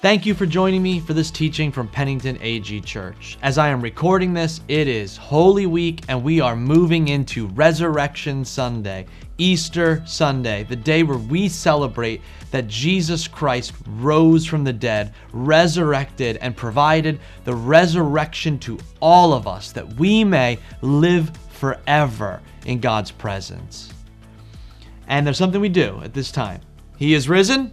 Thank you for joining me for this teaching from Pennington AG Church. As I am recording this, it is Holy Week and we are moving into Resurrection Sunday, Easter Sunday, the day where we celebrate that Jesus Christ rose from the dead, resurrected, and provided the resurrection to all of us that we may live forever in God's presence. And there's something we do at this time. He is risen.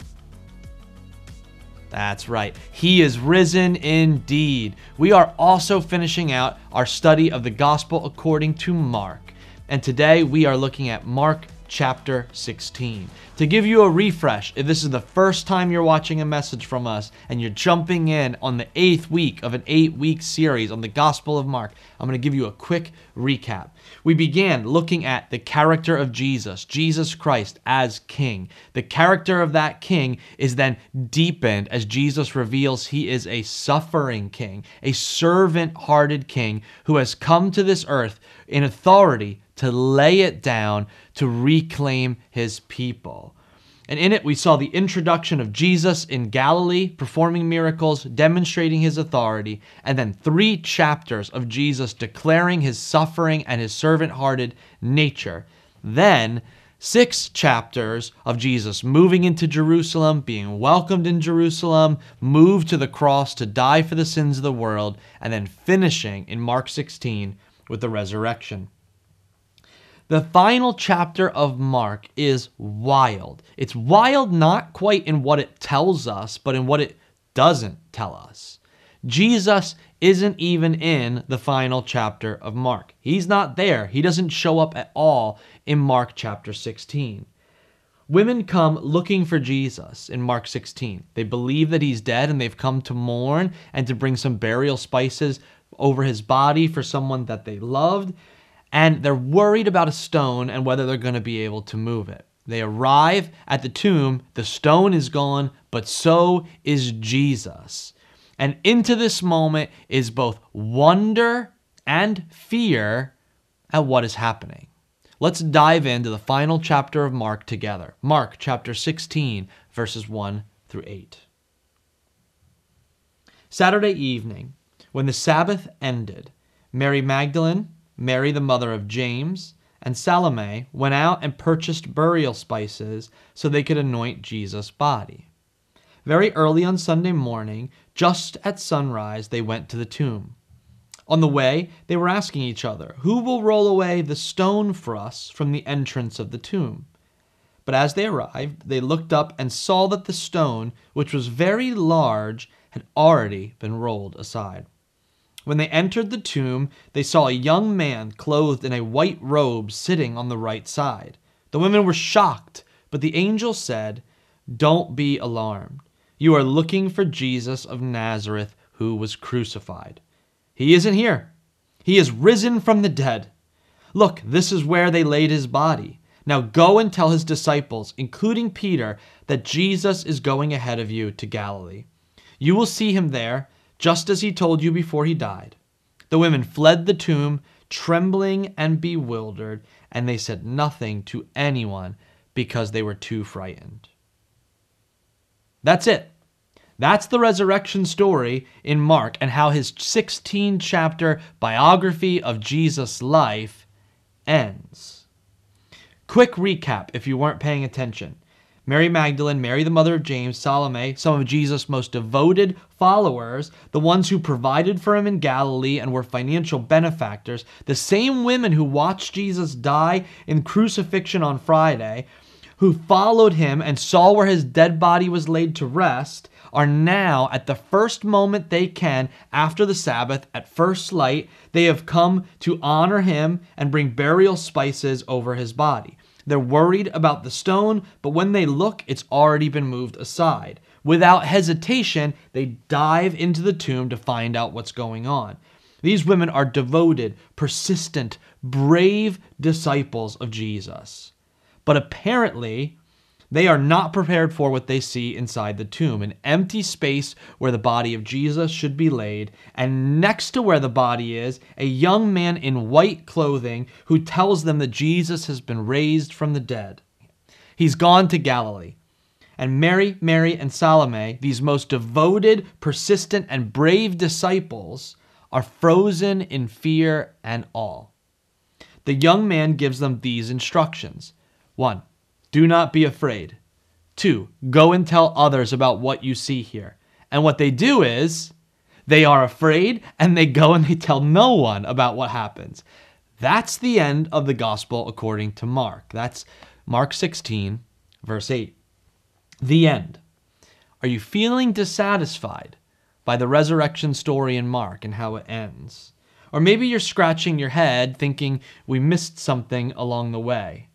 That's right. He is risen indeed. We are also finishing out our study of the gospel according to Mark. And today we are looking at Mark chapter 16. To give you a refresh, if this is the first time you're watching a message from us and you're jumping in on the eighth week of an eight week series on the Gospel of Mark, I'm going to give you a quick recap. We began looking at the character of Jesus, Jesus Christ as King. The character of that King is then deepened as Jesus reveals he is a suffering King, a servant hearted King who has come to this earth in authority to lay it down to reclaim his people. And in it, we saw the introduction of Jesus in Galilee, performing miracles, demonstrating his authority, and then three chapters of Jesus declaring his suffering and his servant hearted nature. Then, six chapters of Jesus moving into Jerusalem, being welcomed in Jerusalem, moved to the cross to die for the sins of the world, and then finishing in Mark 16 with the resurrection. The final chapter of Mark is wild. It's wild not quite in what it tells us, but in what it doesn't tell us. Jesus isn't even in the final chapter of Mark. He's not there. He doesn't show up at all in Mark chapter 16. Women come looking for Jesus in Mark 16. They believe that he's dead and they've come to mourn and to bring some burial spices over his body for someone that they loved and they're worried about a stone and whether they're going to be able to move it. They arrive at the tomb, the stone is gone, but so is Jesus. And into this moment is both wonder and fear at what is happening. Let's dive into the final chapter of Mark together. Mark chapter 16, verses 1 through 8. Saturday evening, when the Sabbath ended, Mary Magdalene, Mary, the mother of James, and Salome went out and purchased burial spices so they could anoint Jesus' body. Very early on Sunday morning, just at sunrise, they went to the tomb. On the way, they were asking each other, Who will roll away the stone for us from the entrance of the tomb? But as they arrived, they looked up and saw that the stone, which was very large, had already been rolled aside. When they entered the tomb, they saw a young man clothed in a white robe sitting on the right side. The women were shocked, but the angel said, Don't be alarmed. You are looking for Jesus of Nazareth who was crucified. He isn't here. He is risen from the dead. Look, this is where they laid his body. Now go and tell his disciples, including Peter, that Jesus is going ahead of you to Galilee. You will see him there just as he told you before he died. The women fled the tomb, trembling and bewildered, and they said nothing to anyone because they were too frightened. That's it. That's the resurrection story in Mark and how his 16 chapter biography of Jesus' life ends. Quick recap if you weren't paying attention. Mary Magdalene, Mary the mother of James, Salome, some of Jesus' most devoted followers, the ones who provided for him in Galilee and were financial benefactors, the same women who watched Jesus die in crucifixion on Friday, who followed him and saw where his dead body was laid to rest, are now, at the first moment they can after the Sabbath, at first light, they have come to honor him and bring burial spices over his body. They're worried about the stone, but when they look, it's already been moved aside. Without hesitation, they dive into the tomb to find out what's going on. These women are devoted, persistent, brave disciples of Jesus. But apparently, they are not prepared for what they see inside the tomb an empty space where the body of Jesus should be laid, and next to where the body is, a young man in white clothing who tells them that Jesus has been raised from the dead. He's gone to Galilee. And Mary, Mary, and Salome, these most devoted, persistent, and brave disciples, are frozen in fear and awe. The young man gives them these instructions 1. Do not be afraid. 2. Go and tell others about what you see here. And what they do is they are afraid and they go and they tell no one about what happens. That's the end of the gospel according to Mark. That's Mark 16, verse 8. The end. Are you feeling dissatisfied by the resurrection story in Mark and how it ends? Or maybe you're scratching your head thinking we missed something along the way.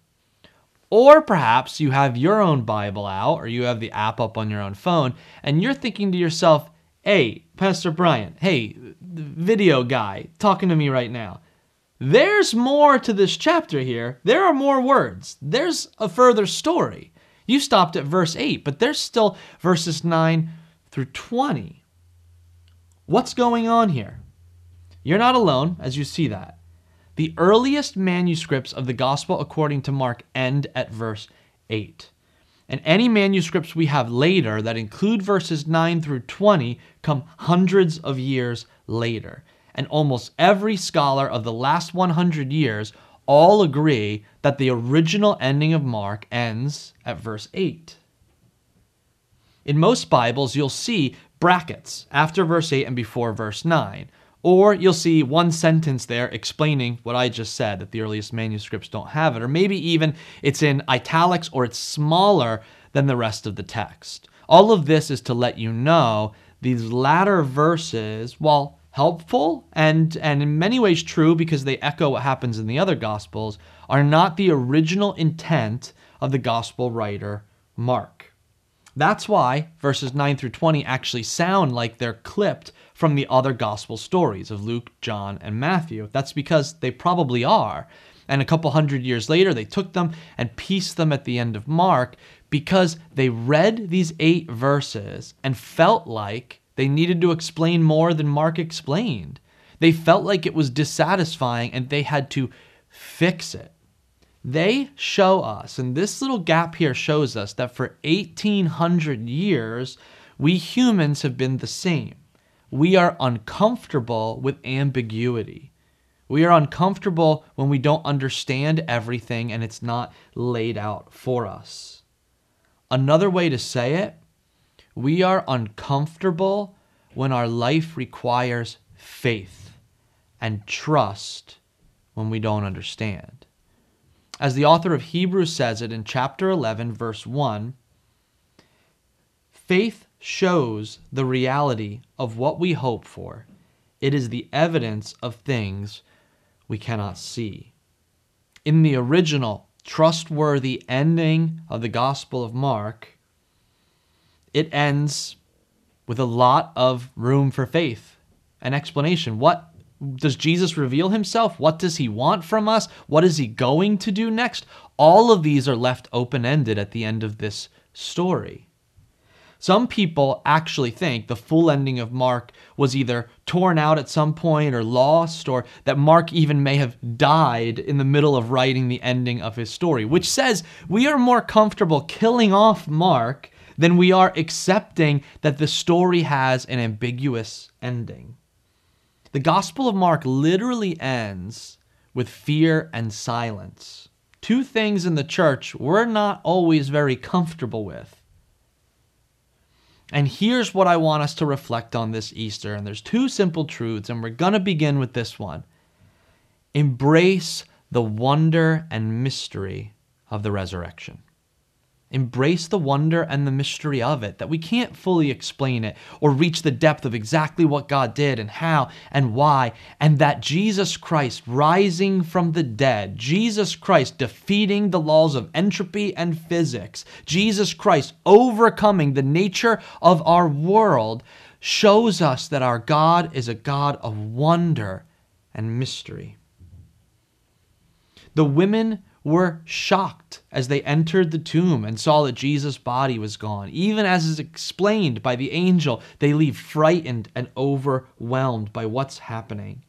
Or perhaps you have your own Bible out or you have the app up on your own phone and you're thinking to yourself, hey, Pastor Brian, hey, video guy, talking to me right now. There's more to this chapter here. There are more words. There's a further story. You stopped at verse 8, but there's still verses 9 through 20. What's going on here? You're not alone as you see that. The earliest manuscripts of the Gospel according to Mark end at verse 8. And any manuscripts we have later that include verses 9 through 20 come hundreds of years later and almost every scholar of the last 100 years all agree that the original ending of Mark ends at verse 8. In most Bibles, you'll see brackets after verse 8 and before verse 9. Or you'll see one sentence there explaining what I just said, that the earliest manuscripts don't have it. Or maybe even it's in italics or it's smaller than the rest of the text. All of this is to let you know these latter verses, while helpful and, and in many ways true because they echo what happens in the other Gospels, are not the original intent of the Gospel writer Mark. That's why verses 9 through 20 actually sound like they're clipped from the other Gospel stories of Luke, John, and Matthew. That's because they probably are. And a couple hundred years later, they took them and pieced them at the end of Mark because they read these eight verses and felt like they needed to explain more than Mark explained. They felt like it was dissatisfying and they had to fix it. They show us, and this little gap here shows us that for 1800 years, we humans have been the same. We are uncomfortable with ambiguity. We are uncomfortable when we don't understand everything and it's not laid out for us. Another way to say it we are uncomfortable when our life requires faith and trust when we don't understand. As the author of Hebrews says it in chapter 11, verse 1, faith shows the reality of what we hope for. It is the evidence of things we cannot see. In the original, trustworthy ending of the Gospel of Mark, it ends with a lot of room for faith and explanation. What does Jesus reveal himself? What does he want from us? What is he going to do next? All of these are left open ended at the end of this story. Some people actually think the full ending of Mark was either torn out at some point or lost, or that Mark even may have died in the middle of writing the ending of his story, which says we are more comfortable killing off Mark than we are accepting that the story has an ambiguous ending. The Gospel of Mark literally ends with fear and silence. Two things in the church we're not always very comfortable with. And here's what I want us to reflect on this Easter. And there's two simple truths, and we're going to begin with this one. Embrace the wonder and mystery of the resurrection. Embrace the wonder and the mystery of it, that we can't fully explain it or reach the depth of exactly what God did and how and why, and that Jesus Christ rising from the dead, Jesus Christ defeating the laws of entropy and physics, Jesus Christ overcoming the nature of our world, shows us that our God is a God of wonder and mystery. The women were shocked as they entered the tomb and saw that Jesus' body was gone. Even as is explained by the angel, they leave frightened and overwhelmed by what's happening.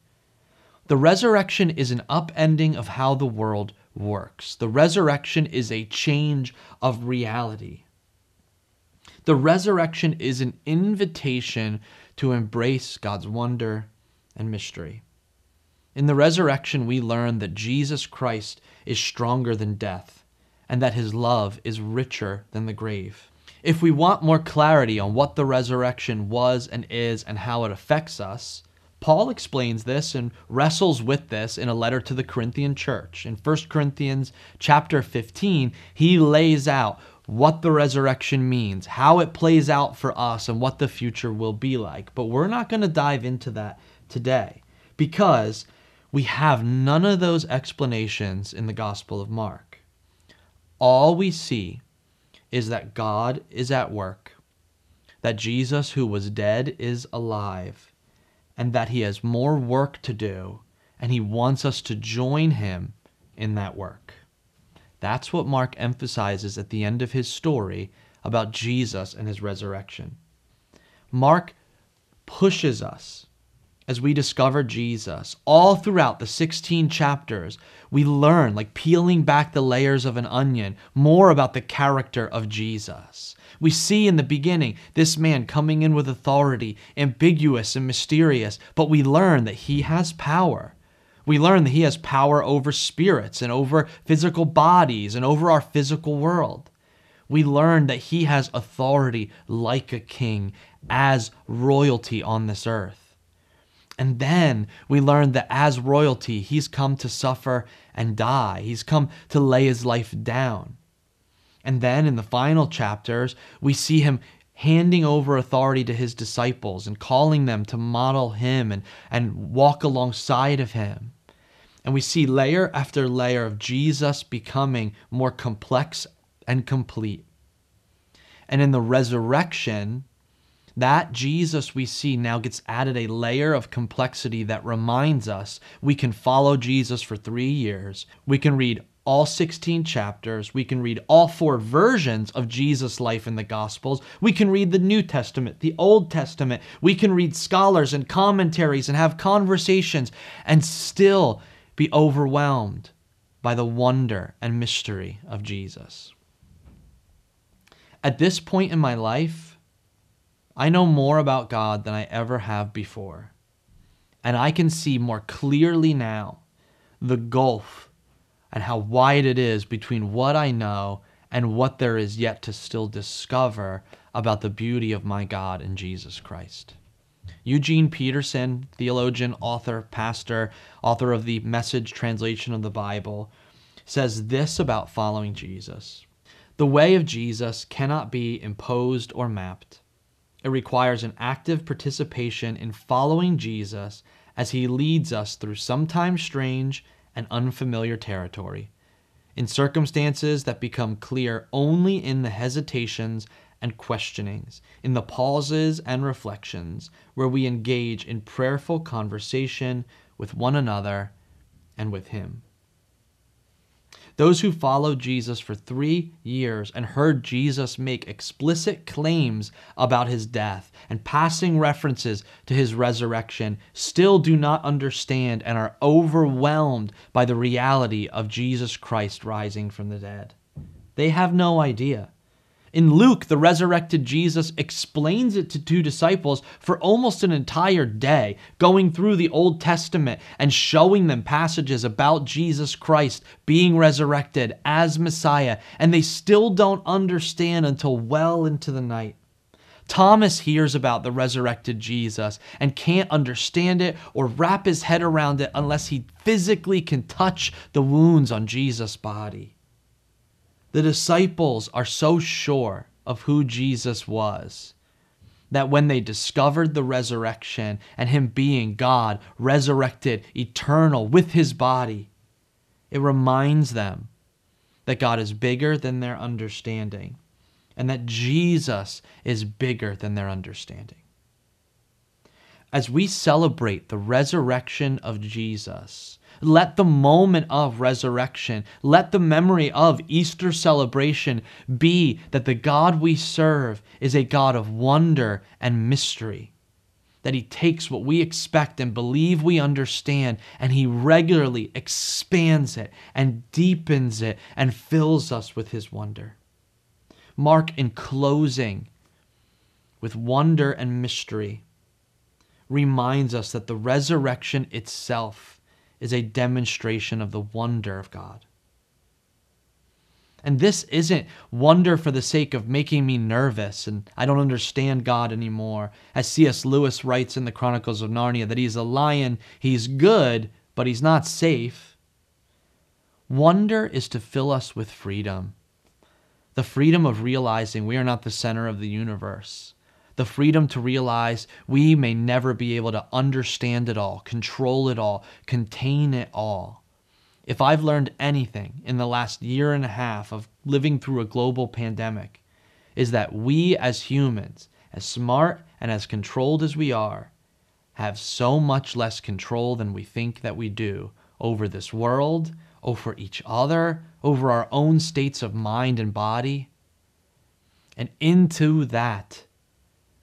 The resurrection is an upending of how the world works. The resurrection is a change of reality. The resurrection is an invitation to embrace God's wonder and mystery. In the resurrection, we learn that Jesus Christ is stronger than death and that his love is richer than the grave. If we want more clarity on what the resurrection was and is and how it affects us, Paul explains this and wrestles with this in a letter to the Corinthian church. In 1 Corinthians chapter 15, he lays out what the resurrection means, how it plays out for us, and what the future will be like. But we're not going to dive into that today because we have none of those explanations in the Gospel of Mark. All we see is that God is at work, that Jesus, who was dead, is alive, and that he has more work to do, and he wants us to join him in that work. That's what Mark emphasizes at the end of his story about Jesus and his resurrection. Mark pushes us as we discover Jesus, all throughout the 16 chapters, we learn, like peeling back the layers of an onion, more about the character of Jesus. We see in the beginning this man coming in with authority, ambiguous and mysterious, but we learn that he has power. We learn that he has power over spirits and over physical bodies and over our physical world. We learn that he has authority like a king as royalty on this earth. And then we learn that as royalty, he's come to suffer and die. He's come to lay his life down. And then in the final chapters, we see him handing over authority to his disciples and calling them to model him and, and walk alongside of him. And we see layer after layer of Jesus becoming more complex and complete. And in the resurrection, that Jesus we see now gets added a layer of complexity that reminds us we can follow Jesus for three years. We can read all 16 chapters. We can read all four versions of Jesus' life in the Gospels. We can read the New Testament, the Old Testament. We can read scholars and commentaries and have conversations and still be overwhelmed by the wonder and mystery of Jesus. At this point in my life, I know more about God than I ever have before. And I can see more clearly now the gulf and how wide it is between what I know and what there is yet to still discover about the beauty of my God in Jesus Christ. Eugene Peterson, theologian, author, pastor, author of the Message translation of the Bible, says this about following Jesus The way of Jesus cannot be imposed or mapped. It requires an active participation in following Jesus as he leads us through sometimes strange and unfamiliar territory, in circumstances that become clear only in the hesitations and questionings, in the pauses and reflections where we engage in prayerful conversation with one another and with him. Those who followed Jesus for three years and heard Jesus make explicit claims about his death and passing references to his resurrection still do not understand and are overwhelmed by the reality of Jesus Christ rising from the dead. They have no idea. In Luke, the resurrected Jesus explains it to two disciples for almost an entire day, going through the Old Testament and showing them passages about Jesus Christ being resurrected as Messiah, and they still don't understand until well into the night. Thomas hears about the resurrected Jesus and can't understand it or wrap his head around it unless he physically can touch the wounds on Jesus' body. The disciples are so sure of who Jesus was that when they discovered the resurrection and Him being God, resurrected, eternal with His body, it reminds them that God is bigger than their understanding and that Jesus is bigger than their understanding. As we celebrate the resurrection of Jesus, let the moment of resurrection, let the memory of Easter celebration be that the God we serve is a God of wonder and mystery. That he takes what we expect and believe we understand, and he regularly expands it and deepens it and fills us with his wonder. Mark, in closing, with wonder and mystery, reminds us that the resurrection itself is a demonstration of the wonder of God. And this isn't wonder for the sake of making me nervous and I don't understand God anymore. As C.S. Lewis writes in the Chronicles of Narnia that he's a lion, he's good, but he's not safe. Wonder is to fill us with freedom the freedom of realizing we are not the center of the universe, the freedom to realize we may never be able to understand it all, control it all, contain it all. If I've learned anything in the last year and a half of living through a global pandemic, is that we as humans, as smart and as controlled as we are, have so much less control than we think that we do over this world, over each other, over our own states of mind and body. And into that,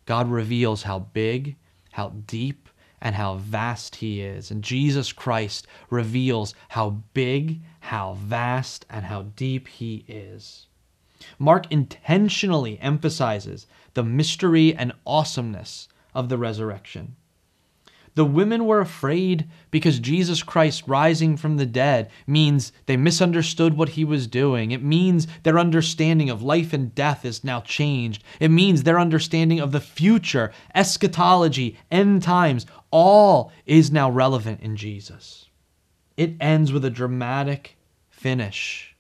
God reveals how big, how deep, and how vast He is. And Jesus Christ reveals how big, how vast, and how deep He is. Mark intentionally emphasizes the mystery and awesomeness of the resurrection. The women were afraid because Jesus Christ rising from the dead means they misunderstood what he was doing. It means their understanding of life and death is now changed. It means their understanding of the future, eschatology, end times, all is now relevant in Jesus. It ends with a dramatic finish,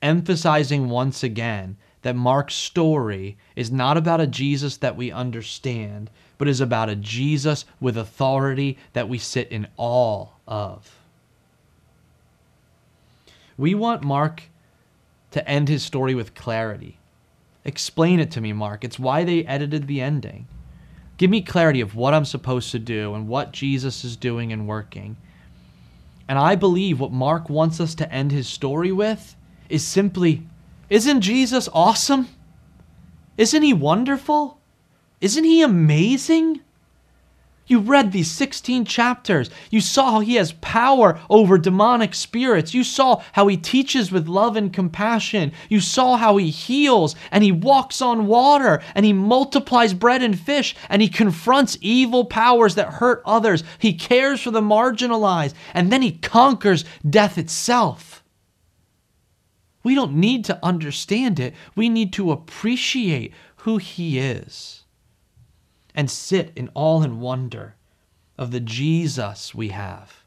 emphasizing once again that Mark's story is not about a Jesus that we understand, but is about a Jesus with authority that we sit in awe of. We want Mark to end his story with clarity. Explain it to me, Mark. It's why they edited the ending. Give me clarity of what I'm supposed to do and what Jesus is doing and working. And I believe what Mark wants us to end his story with is simply Isn't Jesus awesome? Isn't he wonderful? Isn't he amazing? You read these 16 chapters. You saw how he has power over demonic spirits. You saw how he teaches with love and compassion. You saw how he heals and he walks on water and he multiplies bread and fish and he confronts evil powers that hurt others. He cares for the marginalized and then he conquers death itself. We don't need to understand it, we need to appreciate who he is and sit in awe and wonder of the Jesus we have.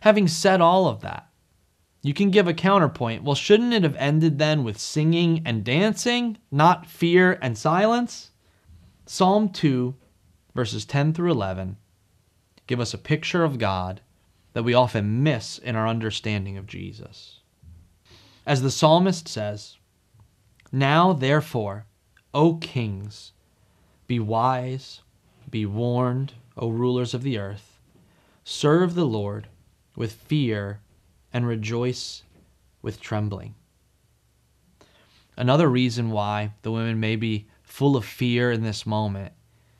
Having said all of that, you can give a counterpoint. Well, shouldn't it have ended then with singing and dancing, not fear and silence? Psalm 2, verses 10 through 11, give us a picture of God that we often miss in our understanding of Jesus. As the psalmist says, Now therefore, O kings, be wise, be warned, O rulers of the earth. Serve the Lord with fear and rejoice with trembling. Another reason why the women may be full of fear in this moment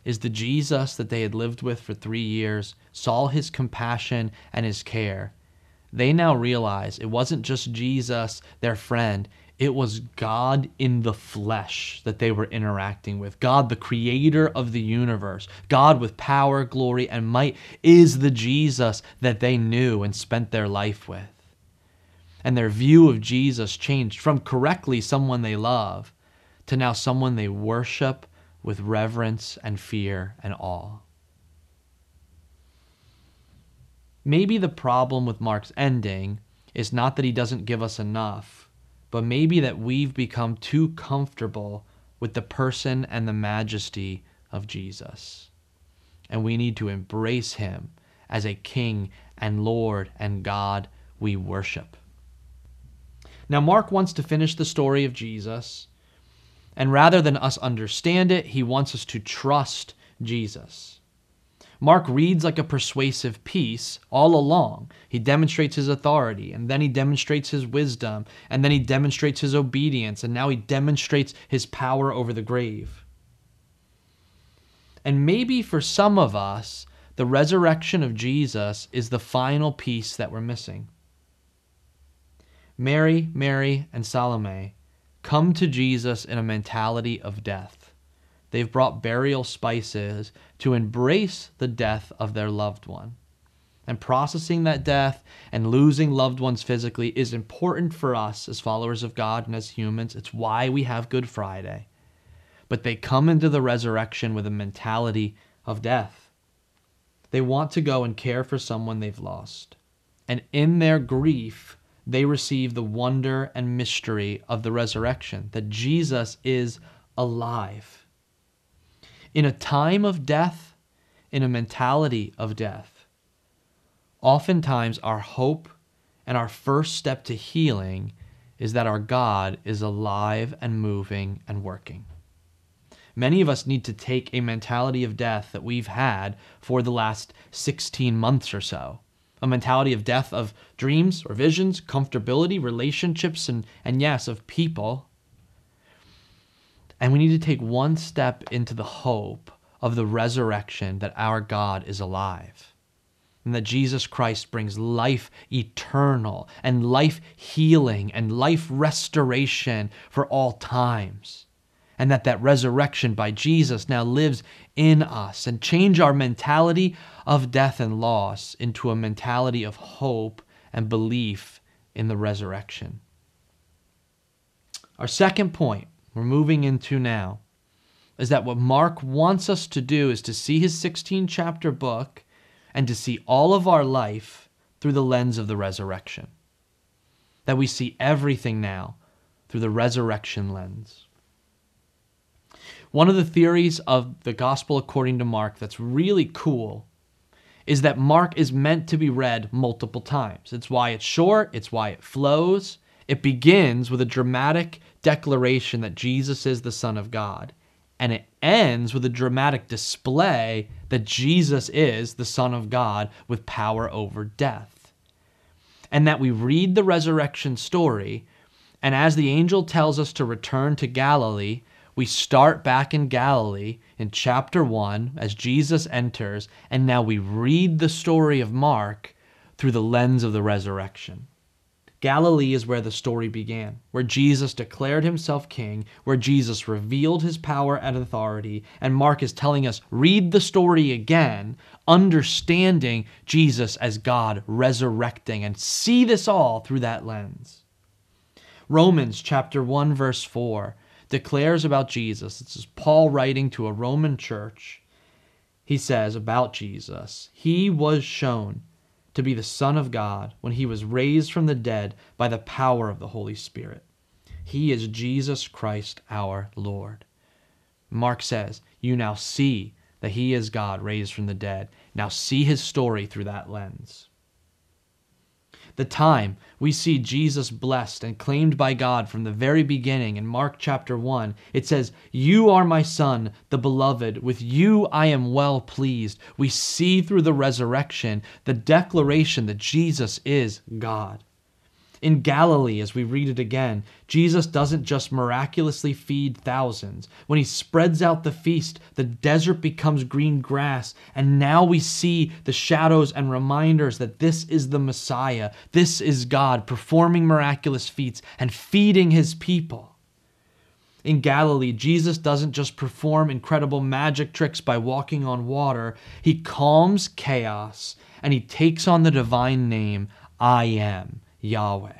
is the Jesus that they had lived with for three years saw his compassion and his care. They now realize it wasn't just Jesus, their friend, it was God in the flesh that they were interacting with. God, the creator of the universe, God with power, glory, and might, is the Jesus that they knew and spent their life with. And their view of Jesus changed from correctly someone they love to now someone they worship with reverence and fear and awe. Maybe the problem with Mark's ending is not that he doesn't give us enough but maybe that we've become too comfortable with the person and the majesty of Jesus. And we need to embrace him as a king and Lord and God we worship. Now, Mark wants to finish the story of Jesus, and rather than us understand it, he wants us to trust Jesus. Mark reads like a persuasive piece all along. He demonstrates his authority, and then he demonstrates his wisdom, and then he demonstrates his obedience, and now he demonstrates his power over the grave. And maybe for some of us, the resurrection of Jesus is the final piece that we're missing. Mary, Mary, and Salome come to Jesus in a mentality of death. They've brought burial spices to embrace the death of their loved one. And processing that death and losing loved ones physically is important for us as followers of God and as humans. It's why we have Good Friday. But they come into the resurrection with a mentality of death. They want to go and care for someone they've lost. And in their grief, they receive the wonder and mystery of the resurrection, that Jesus is alive. In a time of death, in a mentality of death, oftentimes our hope and our first step to healing is that our God is alive and moving and working. Many of us need to take a mentality of death that we've had for the last 16 months or so a mentality of death of dreams or visions, comfortability, relationships, and, and yes, of people. And we need to take one step into the hope of the resurrection that our God is alive. And that Jesus Christ brings life eternal and life healing and life restoration for all times and that that resurrection by Jesus now lives in us and change our mentality of death and loss into a mentality of hope and belief in the resurrection. Our second point we're moving into now is that what Mark wants us to do is to see his 16 chapter book and to see all of our life through the lens of the resurrection. That we see everything now through the resurrection lens. One of the theories of the gospel according to Mark that's really cool is that Mark is meant to be read multiple times. It's why it's short, it's why it flows. It begins with a dramatic declaration that Jesus is the Son of God, and it ends with a dramatic display that Jesus is the Son of God with power over death. And that we read the resurrection story, and as the angel tells us to return to Galilee, we start back in Galilee in chapter 1 as Jesus enters, and now we read the story of Mark through the lens of the resurrection. Galilee is where the story began, where Jesus declared himself king, where Jesus revealed his power and authority, and Mark is telling us read the story again, understanding Jesus as God resurrecting, and see this all through that lens. Romans chapter 1 verse 4 declares about Jesus. This is Paul writing to a Roman church. He says about Jesus, He was shown to be the Son of God when he was raised from the dead by the power of the Holy Spirit. He is Jesus Christ our Lord. Mark says, You now see that he is God raised from the dead. Now see his story through that lens the time we see Jesus blessed and claimed by God from the very beginning in Mark chapter 1. It says, You are my son, the beloved. With you I am well pleased. We see through the resurrection the declaration that Jesus is God. In Galilee, as we read it again, Jesus doesn't just miraculously feed thousands. When he spreads out the feast, the desert becomes green grass, and now we see the shadows and reminders that this is the Messiah. This is God performing miraculous feats and feeding his people. In Galilee, Jesus doesn't just perform incredible magic tricks by walking on water, he calms chaos and he takes on the divine name, I am. Yahweh.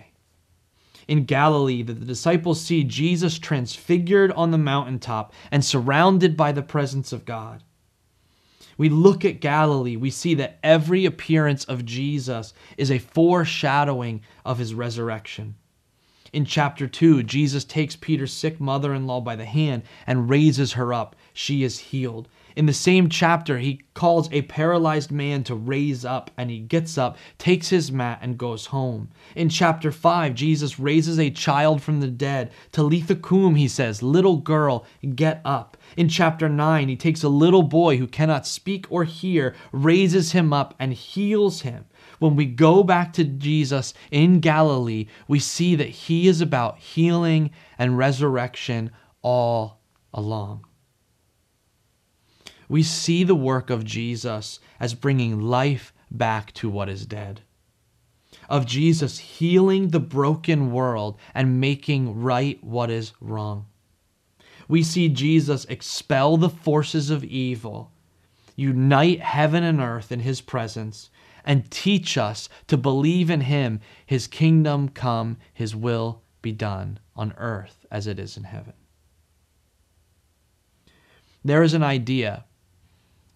In Galilee, the, the disciples see Jesus transfigured on the mountaintop and surrounded by the presence of God. We look at Galilee, we see that every appearance of Jesus is a foreshadowing of his resurrection. In chapter 2, Jesus takes Peter's sick mother in law by the hand and raises her up. She is healed. In the same chapter, he calls a paralyzed man to raise up, and he gets up, takes his mat, and goes home. In chapter 5, Jesus raises a child from the dead. Talitha cum, he says, little girl, get up. In chapter 9, he takes a little boy who cannot speak or hear, raises him up, and heals him. When we go back to Jesus in Galilee, we see that he is about healing and resurrection all along we see the work of Jesus as bringing life back to what is dead. of Jesus healing the broken world and making right what is wrong. We see Jesus expel the forces of evil, unite heaven and earth in his presence, and teach us to believe in him, his kingdom come, his will be done on earth as it is in heaven. There is an idea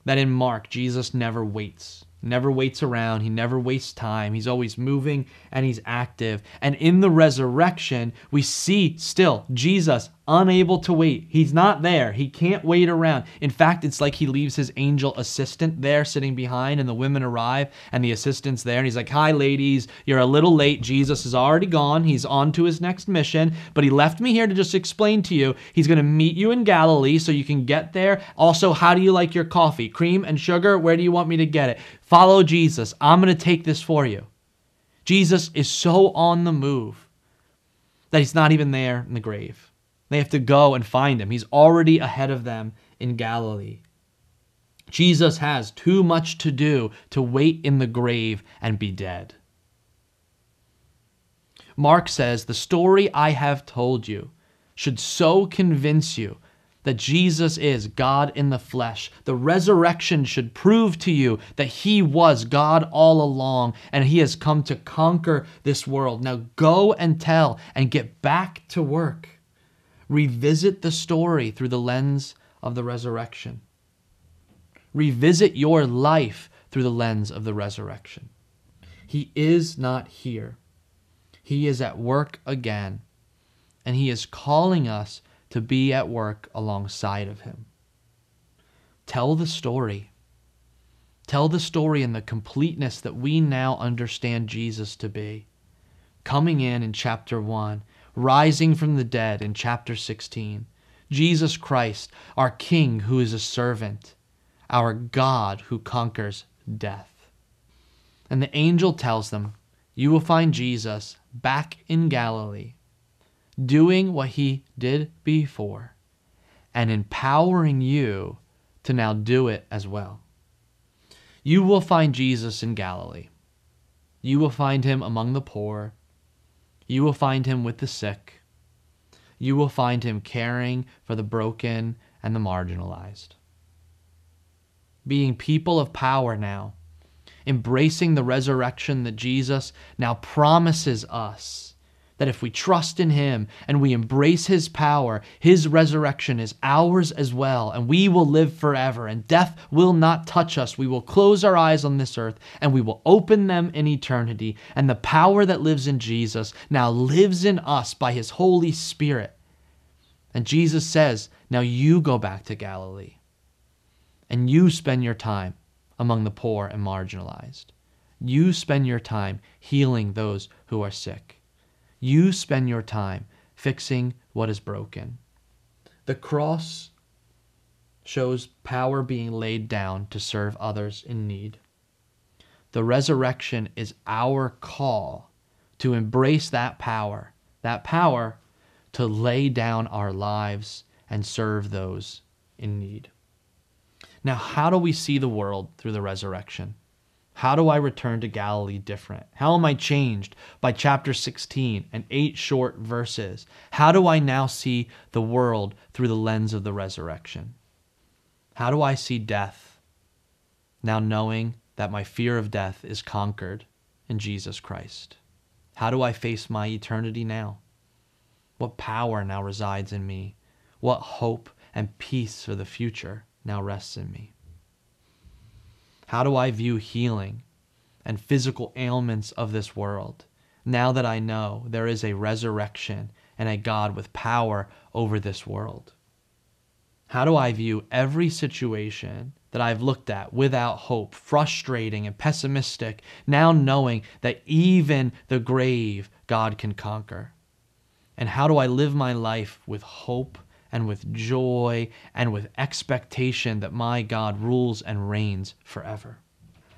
that in Mark, Jesus never waits never waits around. He never wastes time. He's always moving and he's active. And in the resurrection, we see still Jesus unable to wait. He's not there. He can't wait around. In fact, it's like he leaves his angel assistant there sitting behind, and the women arrive, and the assistant's there, and he's like, Hi, ladies, you're a little late. Jesus is already gone. He's on to his next mission, but he left me here to just explain to you. He's going to meet you in Galilee so you can get there. Also, how do you like your coffee? Cream and sugar? Where do you want me to get it? Follow Jesus. I'm going to take this for you. Jesus is so on the move that he's not even there in the grave. They have to go and find him. He's already ahead of them in Galilee. Jesus has too much to do to wait in the grave and be dead. Mark says, The story I have told you should so convince you that Jesus is God in the flesh. The resurrection should prove to you that He was God all along and He has come to conquer this world. Now go and tell and get back to work. Revisit the story through the lens of the resurrection. Revisit your life through the lens of the resurrection. He is not here. He is at work again, and He is calling us to be at work alongside of Him. Tell the story. Tell the story in the completeness that we now understand Jesus to be. Coming in in chapter 1 rising from the dead in chapter 16. Jesus Christ, our King who is a servant, our God who conquers death. And the angel tells them, You will find Jesus back in Galilee, doing what he did before, and empowering you to now do it as well. You will find Jesus in Galilee. You will find him among the poor you will find him with the sick. You will find him caring for the broken and the marginalized. Being people of power now, embracing the resurrection that Jesus now promises us that if we trust in Him and we embrace His power, His resurrection is ours as well, and we will live forever, and death will not touch us. We will close our eyes on this earth and we will open them in eternity. And the power that lives in Jesus now lives in us by His Holy Spirit. And Jesus says, Now you go back to Galilee and you spend your time among the poor and marginalized. You spend your time healing those who are sick. You spend your time fixing what is broken. The cross shows power being laid down to serve others in need. The resurrection is our call to embrace that power, that power to lay down our lives and serve those in need. Now, how do we see the world through the resurrection? How do I return to Galilee different? How am I changed by chapter 16 and eight short verses? How do I now see the world through the lens of the resurrection? How do I see death now knowing that my fear of death is conquered in Jesus Christ? How do I face my eternity now? What power now resides in me? What hope and peace for the future now rests in me? How do I view healing and physical ailments of this world now that I know there is a resurrection and a God with power over this world? How do I view every situation that I've looked at without hope, frustrating and pessimistic, now knowing that even the grave God can conquer? And how do I live my life with hope and with joy and with expectation that my God rules and reigns forever.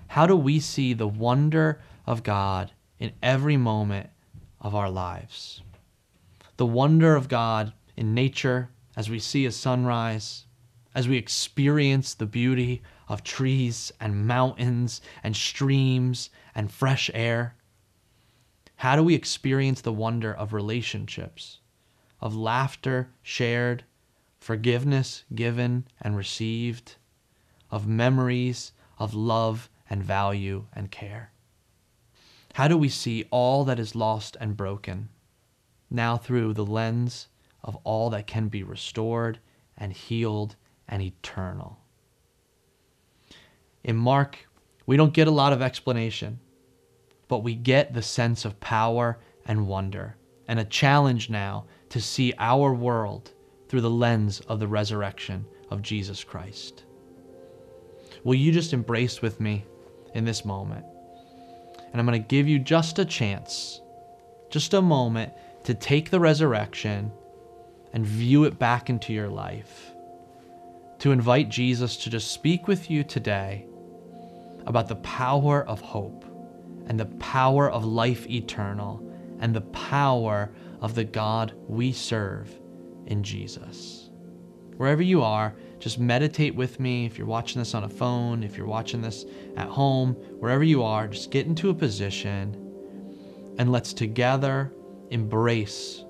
How do we see the wonder of God in every moment of our lives? The wonder of God in nature as we see a sunrise, as we experience the beauty of trees and mountains and streams and fresh air. How do we experience the wonder of relationships, of laughter shared, forgiveness given and received, of memories of love and value and care? How do we see all that is lost and broken now through the lens of all that can be restored and healed and eternal? In Mark, we don't get a lot of explanation, but we get the sense of power and wonder and a challenge now to see our world through the lens of the resurrection of Jesus Christ. Will you just embrace with me in this moment? And I'm going to give you just a chance, just a moment to take the resurrection and view it back into your life. To invite Jesus to just speak with you today about the power of hope and the power of life eternal and the power of the God we serve in Jesus. Wherever you are, just meditate with me. If you're watching this on a phone, if you're watching this at home, wherever you are, just get into a position and let's together embrace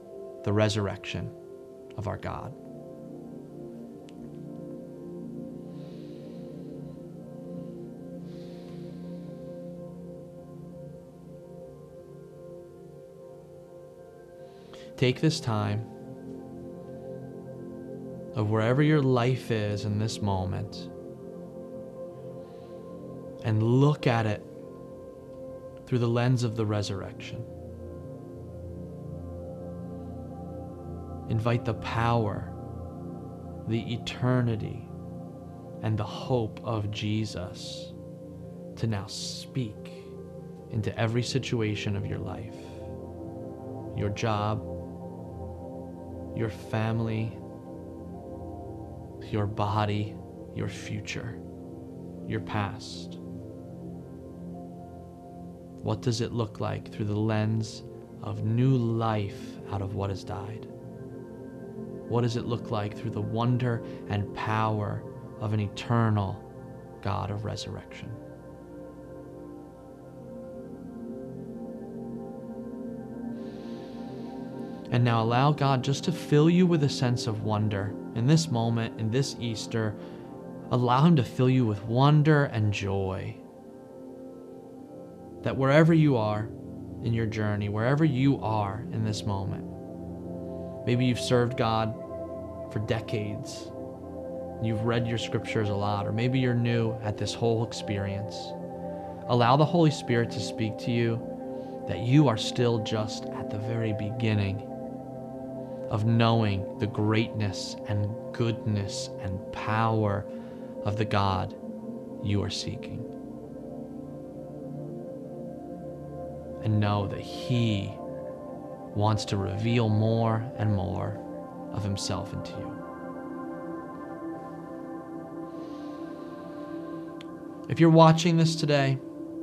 the resurrection of our God. Take this time of wherever your life is in this moment and look at it through the lens of the resurrection. Invite the power, the eternity, and the hope of Jesus to now speak into every situation of your life your job, your family, your body, your future, your past? What does it look like through the lens of new life out of what has died? What does it look like through the wonder and power of an eternal God of resurrection? And now allow God just to fill you with a sense of wonder in this moment, in this Easter. Allow Him to fill you with wonder and joy. That wherever you are in your journey, wherever you are in this moment, maybe you've served God for decades, you've read your scriptures a lot, or maybe you're new at this whole experience. Allow the Holy Spirit to speak to you that you are still just at the very beginning of knowing the greatness and goodness and power of the God you are seeking. And know that He wants to reveal more and more of Himself into you. If you're watching this today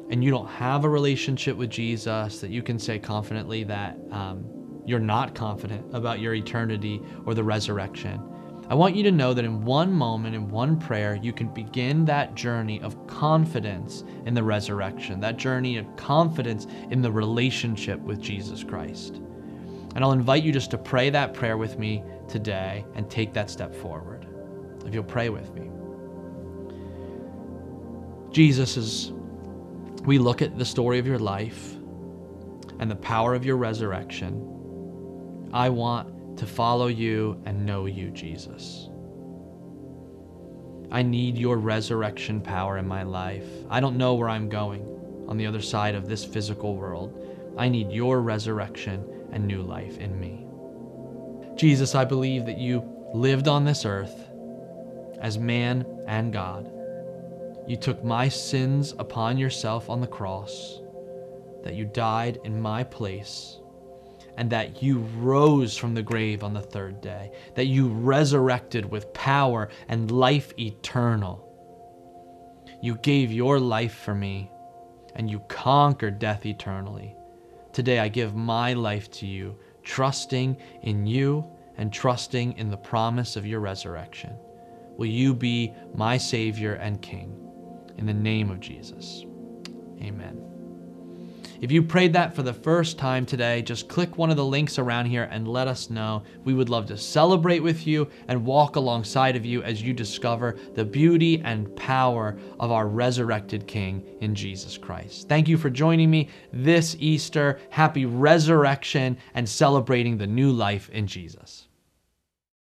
and you don't have a relationship with Jesus, that you can say confidently that um, you're not confident about your eternity or the resurrection, I want you to know that in one moment, in one prayer, you can begin that journey of confidence in the resurrection, that journey of confidence in the relationship with Jesus Christ. And I'll invite you just to pray that prayer with me today and take that step forward. If you'll pray with me. Jesus, as we look at the story of your life and the power of your resurrection, I want to follow you and know you, Jesus. I need your resurrection power in my life. I don't know where I'm going on the other side of this physical world. I need your resurrection and new life in me. Jesus, I believe that you lived on this earth as man and God. You took my sins upon yourself on the cross, that you died in my place and that you rose from the grave on the third day, that you resurrected with power and life eternal. You gave your life for me, and you conquered death eternally. Today I give my life to you, trusting in you and trusting in the promise of your resurrection. Will you be my Savior and King? In the name of Jesus. Amen. If you prayed that for the first time today, just click one of the links around here and let us know. We would love to celebrate with you and walk alongside of you as you discover the beauty and power of our resurrected King in Jesus Christ. Thank you for joining me this Easter. Happy resurrection and celebrating the new life in Jesus.